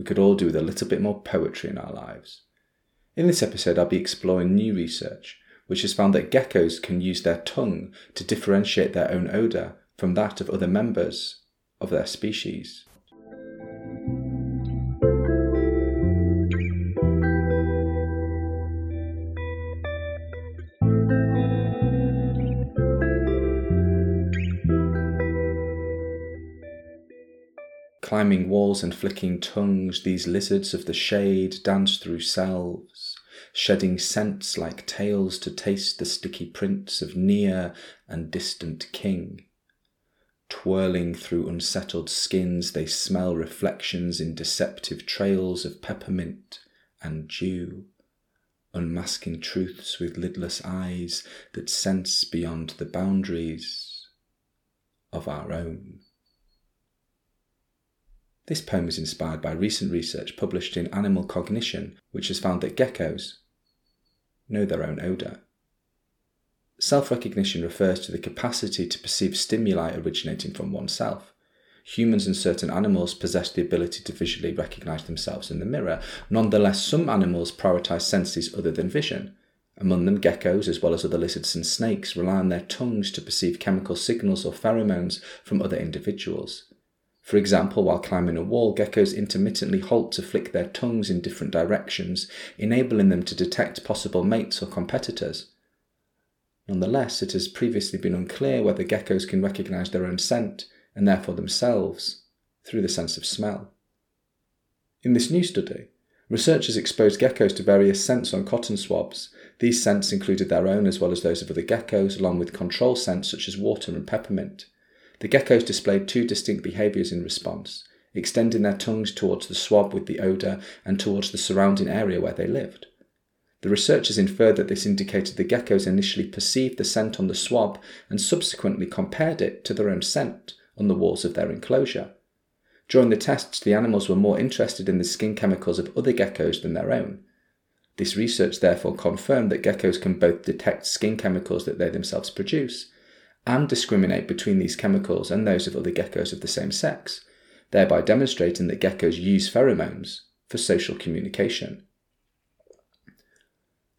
we could all do with a little bit more poetry in our lives. In this episode, I'll be exploring new research which has found that geckos can use their tongue to differentiate their own odour from that of other members of their species. Climbing walls and flicking tongues, these lizards of the shade dance through selves, shedding scents like tails to taste the sticky prints of near and distant king. Twirling through unsettled skins, they smell reflections in deceptive trails of peppermint and dew, unmasking truths with lidless eyes that sense beyond the boundaries of our own. This poem is inspired by recent research published in Animal Cognition, which has found that geckos know their own odour. Self recognition refers to the capacity to perceive stimuli originating from oneself. Humans and certain animals possess the ability to visually recognise themselves in the mirror. Nonetheless, some animals prioritise senses other than vision. Among them, geckos, as well as other lizards and snakes, rely on their tongues to perceive chemical signals or pheromones from other individuals. For example, while climbing a wall, geckos intermittently halt to flick their tongues in different directions, enabling them to detect possible mates or competitors. Nonetheless, it has previously been unclear whether geckos can recognize their own scent, and therefore themselves, through the sense of smell. In this new study, researchers exposed geckos to various scents on cotton swabs. These scents included their own as well as those of other geckos, along with control scents such as water and peppermint. The geckos displayed two distinct behaviours in response, extending their tongues towards the swab with the odour and towards the surrounding area where they lived. The researchers inferred that this indicated the geckos initially perceived the scent on the swab and subsequently compared it to their own scent on the walls of their enclosure. During the tests, the animals were more interested in the skin chemicals of other geckos than their own. This research therefore confirmed that geckos can both detect skin chemicals that they themselves produce and discriminate between these chemicals and those of other geckos of the same sex, thereby demonstrating that geckos use pheromones for social communication.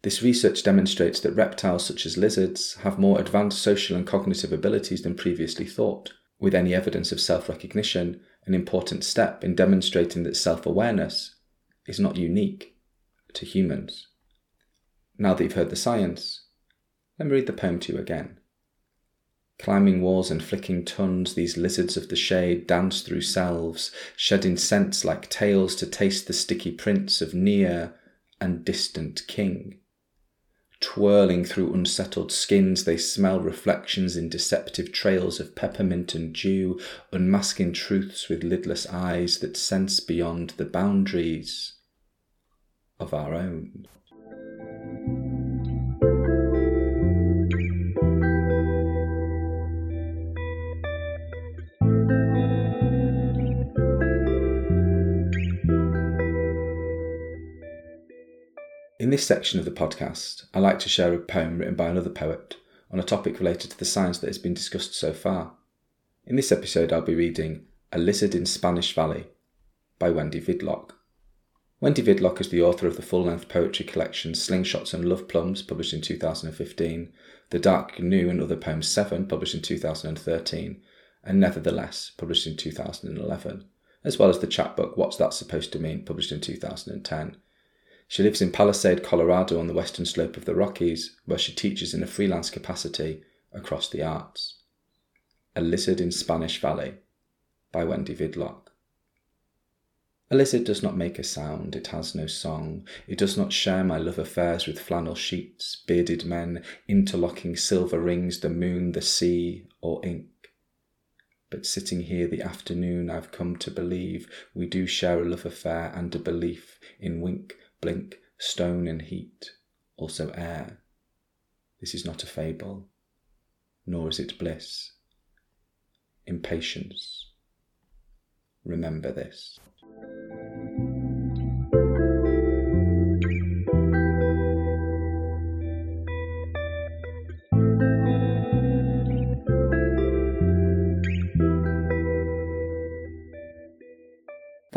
This research demonstrates that reptiles such as lizards have more advanced social and cognitive abilities than previously thought, with any evidence of self recognition an important step in demonstrating that self awareness is not unique to humans. Now that you've heard the science, let me read the poem to you again. Climbing walls and flicking tongues, these lizards of the shade dance through selves, shedding scents like tails to taste the sticky prints of near and distant king. Twirling through unsettled skins, they smell reflections in deceptive trails of peppermint and dew, unmasking truths with lidless eyes that sense beyond the boundaries of our own. In this section of the podcast, I like to share a poem written by another poet on a topic related to the science that has been discussed so far. In this episode, I'll be reading A Lizard in Spanish Valley by Wendy Videlock. Wendy Videlock is the author of the full length poetry collection Slingshots and Love Plums, published in 2015, The Dark Gnu and Other Poems 7, published in 2013, and Nevertheless, published in 2011, as well as the chapbook What's That Supposed to Mean, published in 2010 she lives in Palisade, Colorado, on the western slope of the Rockies, where she teaches in a freelance capacity across the arts. A Lizard in Spanish Valley by Wendy Videlock. A lizard does not make a sound, it has no song. It does not share my love affairs with flannel sheets, bearded men, interlocking silver rings, the moon, the sea, or ink. But sitting here the afternoon, I've come to believe we do share a love affair and a belief in wink blink, stone and heat, also air. This is not a fable, nor is it bliss. Impatience. Remember this.